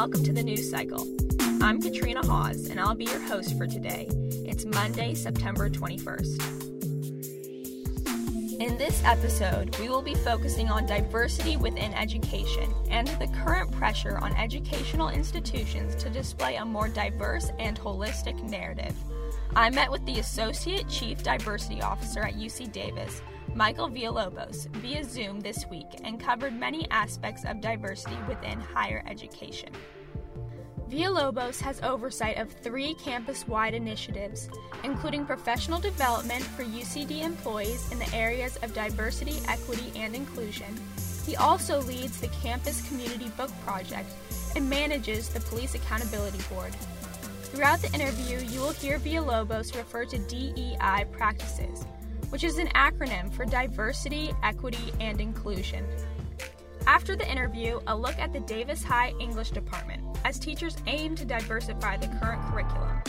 welcome to the news cycle. I'm Katrina Hawes, and I'll be your host for today. It's Monday, September 21st. In this episode, we will be focusing on diversity within education and the current pressure on educational institutions to display a more diverse and holistic narrative. I met with the Associate Chief Diversity Officer at UC Davis, Mikael Villalobos, via Zoom this week and covered many aspects of diversity within higher education. Villalobos has oversight of three campus wide initiatives, including professional development for UCD employees in the areas of diversity, equity, and inclusion. He also leads the Campus Community Book Project and manages the Police Accountability Board. Throughout the interview, you will hear Villalobos refer to DEI practices, which is an acronym for Diversity, Equity, and Inclusion. After the interview, a look at the Davis High English Department as teachers aim to diversify the current curriculum.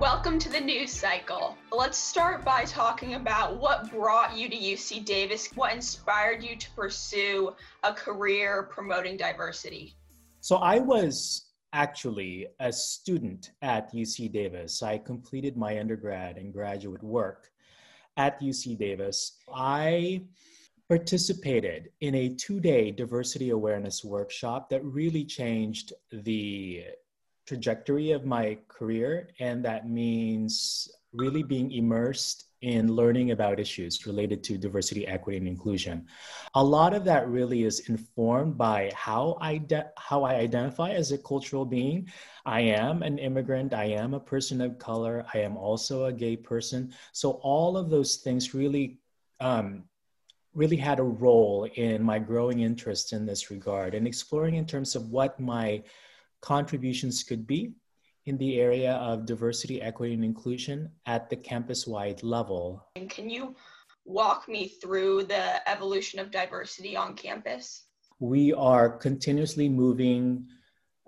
Welcome to the news cycle. Let's start by talking about what brought you to UC Davis, what inspired you to pursue a career promoting diversity. So, I was actually a student at UC Davis. I completed my undergrad and graduate work at UC Davis. I participated in a two day diversity awareness workshop that really changed the trajectory of my career. And that means really being immersed in learning about issues related to diversity, equity, and inclusion. A lot of that really is informed by how I, de- how I identify as a cultural being. I am an immigrant, I am a person of color, I am also a gay person. So, all of those things really um, really had a role in my growing interest in this regard and exploring in terms of what my contributions could be in the area of diversity, equity, and inclusion at the campus wide level. And can you walk me through the evolution of diversity on campus? We are continuously moving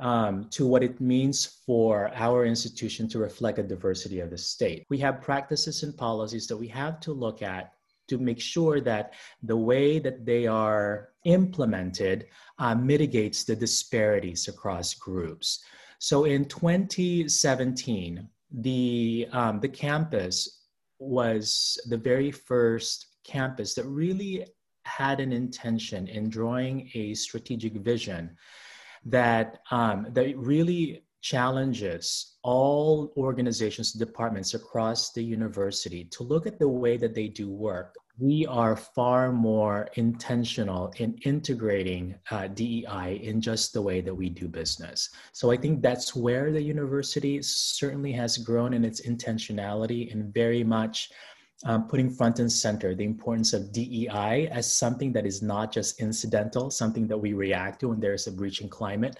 um, to what it means for our institution to reflect a diversity of the state. We have practices and policies that we have to look at to make sure that the way that they are implemented uh, mitigates the disparities across groups. So in 2017, the, um, the campus was the very first campus that really had an intention in drawing a strategic vision that, um, that really challenges all organizations, departments across the university to look at the way that they do work. We are far more intentional in integrating uh, DEI in just the way that we do business. So I think that's where the university certainly has grown in its intentionality and very much um, putting front and center the importance of DEI as something that is not just incidental, something that we react to when there's a breaching climate,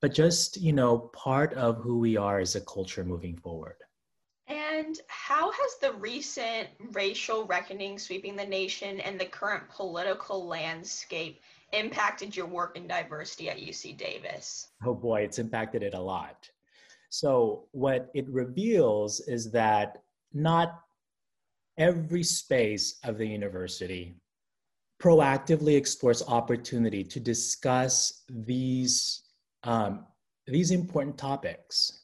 but just, you know, part of who we are as a culture moving forward. And how has the recent racial reckoning sweeping the nation and the current political landscape impacted your work in diversity at UC Davis? Oh boy, it's impacted it a lot. So, what it reveals is that not every space of the university proactively explores opportunity to discuss these um, these important topics.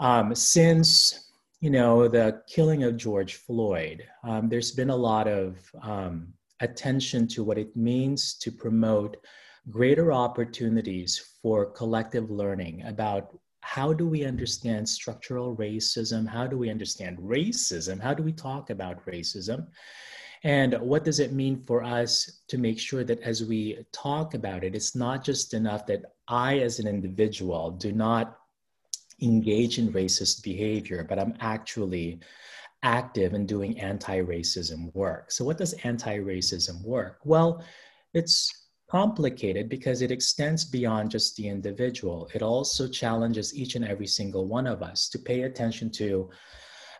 Um, since you know the killing of George Floyd, um, there's been a lot of um, attention to what it means to promote greater opportunities for collective learning about how do we understand structural racism? How do we understand racism? How do we talk about racism? And what does it mean for us to make sure that as we talk about it, it's not just enough that I, as an individual, do not engage in racist behavior, but I'm actually active in doing anti racism work. So, what does anti racism work? Well, it's complicated because it extends beyond just the individual. It also challenges each and every single one of us to pay attention to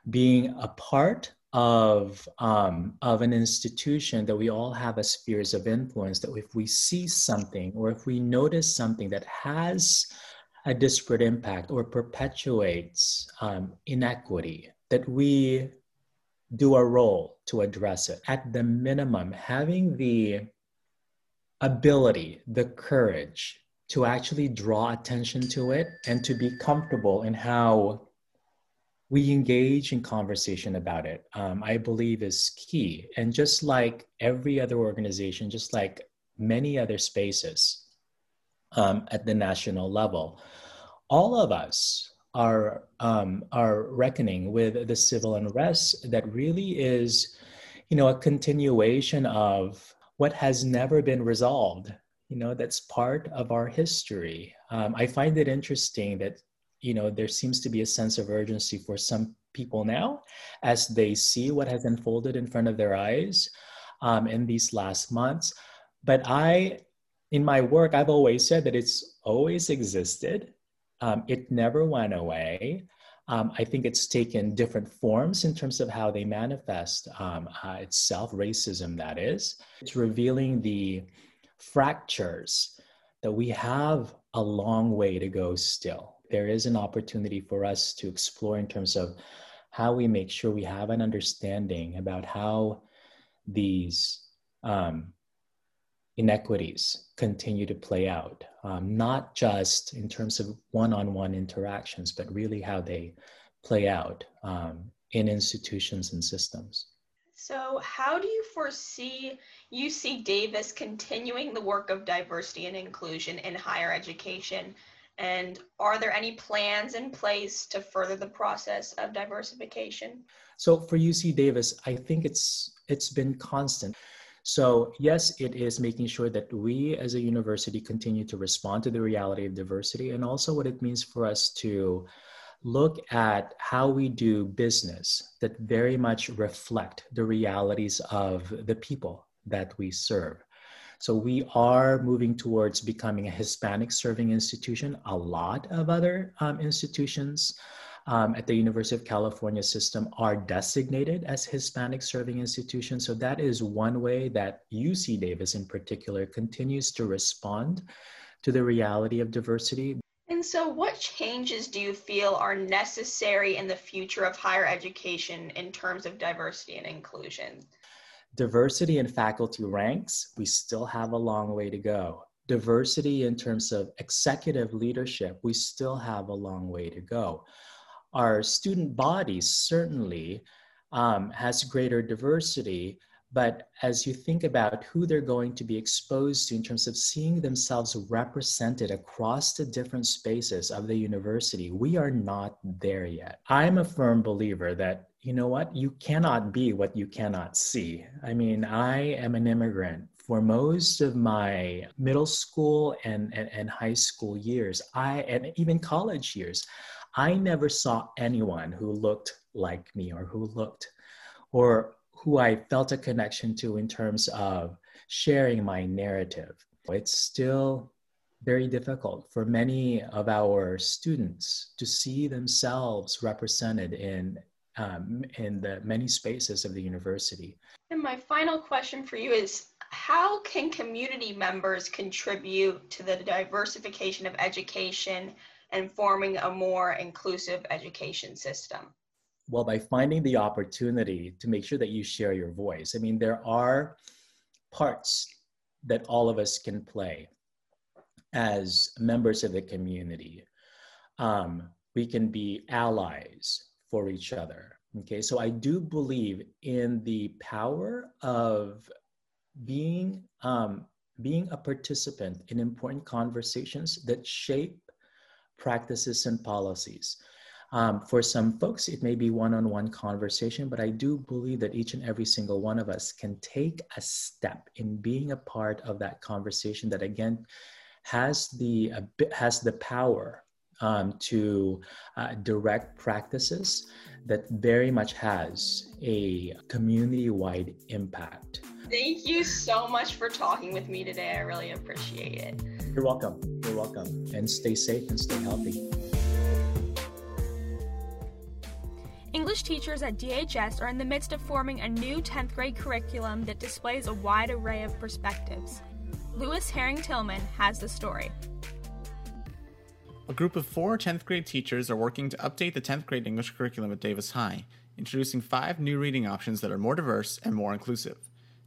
being a part of um, of an institution that we all have as spheres of influence that if we see something or if we notice something that has a disparate impact or perpetuates um, inequity that we do a role to address it at the minimum having the ability the courage to actually draw attention to it and to be comfortable in how we engage in conversation about it, um, I believe is key. And just like every other organization, just like many other spaces um, at the national level, all of us are um, are reckoning with the civil unrest that really is, you know, a continuation of what has never been resolved. You know, that's part of our history. Um, I find it interesting that you know there seems to be a sense of urgency for some people now as they see what has unfolded in front of their eyes um, in these last months but i in my work i've always said that it's always existed. Um, it never went away. Um, I think it's taken different forms in terms of how they manifest um, uh, itself, racism, that is. It's revealing the fractures that we have a long way to go still. There is an opportunity for us to explore in terms of how we make sure we have an understanding about how these um, inequities continue to play out, um, not just in terms of one on one interactions, but really how they play out um, in institutions and systems. So, how do you foresee UC Davis continuing the work of diversity and inclusion in higher education and are there any plans in place to further the process of diversification? So for UC Davis, I think it's it's been constant. So yes, it is making sure that we as a university continue to respond to the reality of diversity and also what it means for us to look at how we do business that very much reflect the realities of the people that we serve. So we are moving towards becoming a Hispanic serving institution. A lot of other um, institutions um, at the University of California system are designated as Hispanic serving institutions. So that is one way that UC Davis in particular continues to respond to the reality of diversity. And so, what changes do you feel are necessary in the future of higher education in terms of diversity and inclusion? diversity in faculty ranks, we still have a long way to go. Diversity in terms of executive leadership, we still have a long way to go. Our student body certainly um, has greater diversity, but as you think about who they're going to be exposed to in terms of seeing themselves represented across the different spaces of the university, we are not there yet. I'm a firm believer that you know what? You cannot be what you cannot see. I mean, I am an immigrant. For most of my middle school and, and, and high school years, I and even college years, I never saw anyone who looked like me or who looked or who I felt a connection to in terms of sharing my narrative. It's still very difficult for many of our students to see themselves represented in um, in the many spaces of the university. And my final question for you is how can community members contribute to the diversification of education and forming a more inclusive education system? Well, by finding the opportunity to make sure that you share your voice. I mean, there are parts that all of us can play as members of the community. Um, we can be allies for each other. Okay, so I do believe in the power of being um, being a participant in important conversations that shape practices and policies. Um, for some folks, it may be one-on-one conversation, but I do believe that each and every single one of us can take a step in being a part of that conversation that again has the has the power um, to uh, direct practices that very much has a community wide impact. Thank you so much for talking with me today. I really appreciate it. You're welcome. You're welcome. And stay safe and stay healthy. English teachers at DHS are in the midst of forming a new 10th grade curriculum that displays a wide array of perspectives. Lewis Herring Tillman has the story. A group of four 10th grade teachers are working to update the 10th grade English curriculum at Davis High, introducing five new reading options that are more diverse and more inclusive.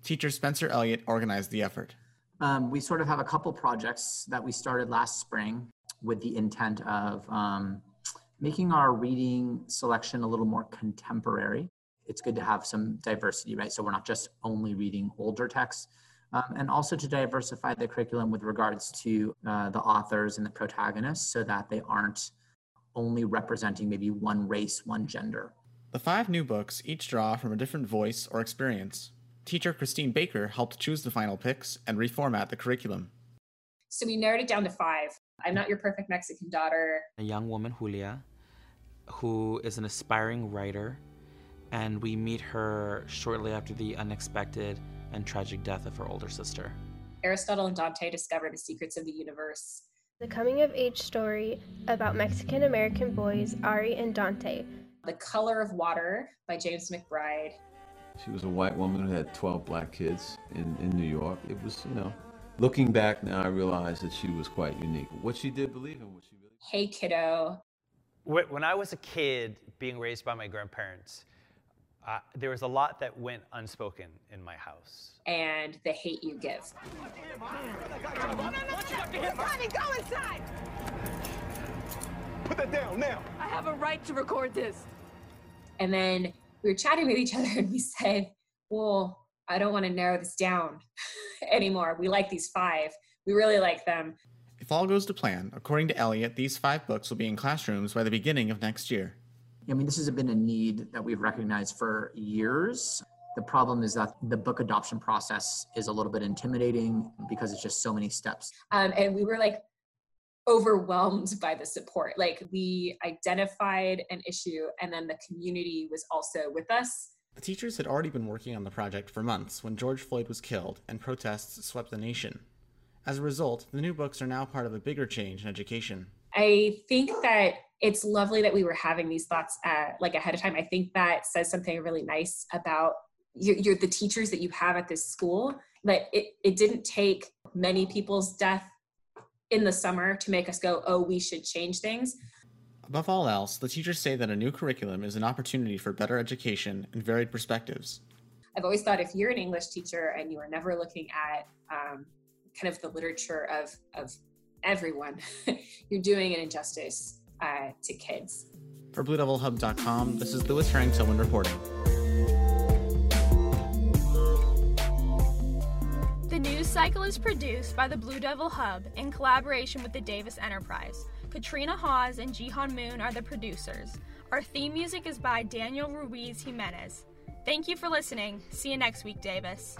Teacher Spencer Elliott organized the effort. Um, we sort of have a couple projects that we started last spring with the intent of um, making our reading selection a little more contemporary. It's good to have some diversity, right? So we're not just only reading older texts, um, and also to diversify the curriculum with regards to uh, the authors and the protagonists so that they aren't only representing maybe one race, one gender. The five new books each draw from a different voice or experience. Teacher Christine Baker helped choose the final picks and reformat the curriculum. So we narrowed it down to five. I'm Not Your Perfect Mexican Daughter. A young woman, Julia, who is an aspiring writer, and we meet her shortly after the unexpected and tragic death of her older sister. Aristotle and Dante discover the secrets of the universe. The coming of age story about Mexican American boys Ari and Dante. The Color of Water by James McBride. She was a white woman who had 12 black kids in, in New York. It was, you know, looking back now, I realize that she was quite unique. What she did believe in, what she really. Hey, kiddo. When I was a kid being raised by my grandparents, uh, there was a lot that went unspoken in my house. And the hate you give. Go inside! Put that down now. I have a right to record this. And then we were chatting with each other and we said, well, I don't want to narrow this down anymore. We like these five. We really like them. If all goes to plan, according to Elliot, these five books will be in classrooms by the beginning of next year. I mean, this has been a need that we've recognized for years. The problem is that the book adoption process is a little bit intimidating because it's just so many steps. Um, and we were like overwhelmed by the support. Like we identified an issue, and then the community was also with us. The teachers had already been working on the project for months when George Floyd was killed and protests swept the nation. As a result, the new books are now part of a bigger change in education. I think that it's lovely that we were having these thoughts uh, like ahead of time. I think that says something really nice about you're, you're the teachers that you have at this school. That it, it didn't take many people's death in the summer to make us go, oh, we should change things. Above all else, the teachers say that a new curriculum is an opportunity for better education and varied perspectives. I've always thought if you're an English teacher and you are never looking at um, kind of the literature of, of everyone, you're doing an injustice uh, to kids. For BlueDevilHub.com, this is Lewis Harring Tillman reporting. News cycle is produced by the Blue Devil Hub in collaboration with the Davis Enterprise. Katrina Hawes and Jihan Moon are the producers. Our theme music is by Daniel Ruiz Jimenez. Thank you for listening. See you next week, Davis.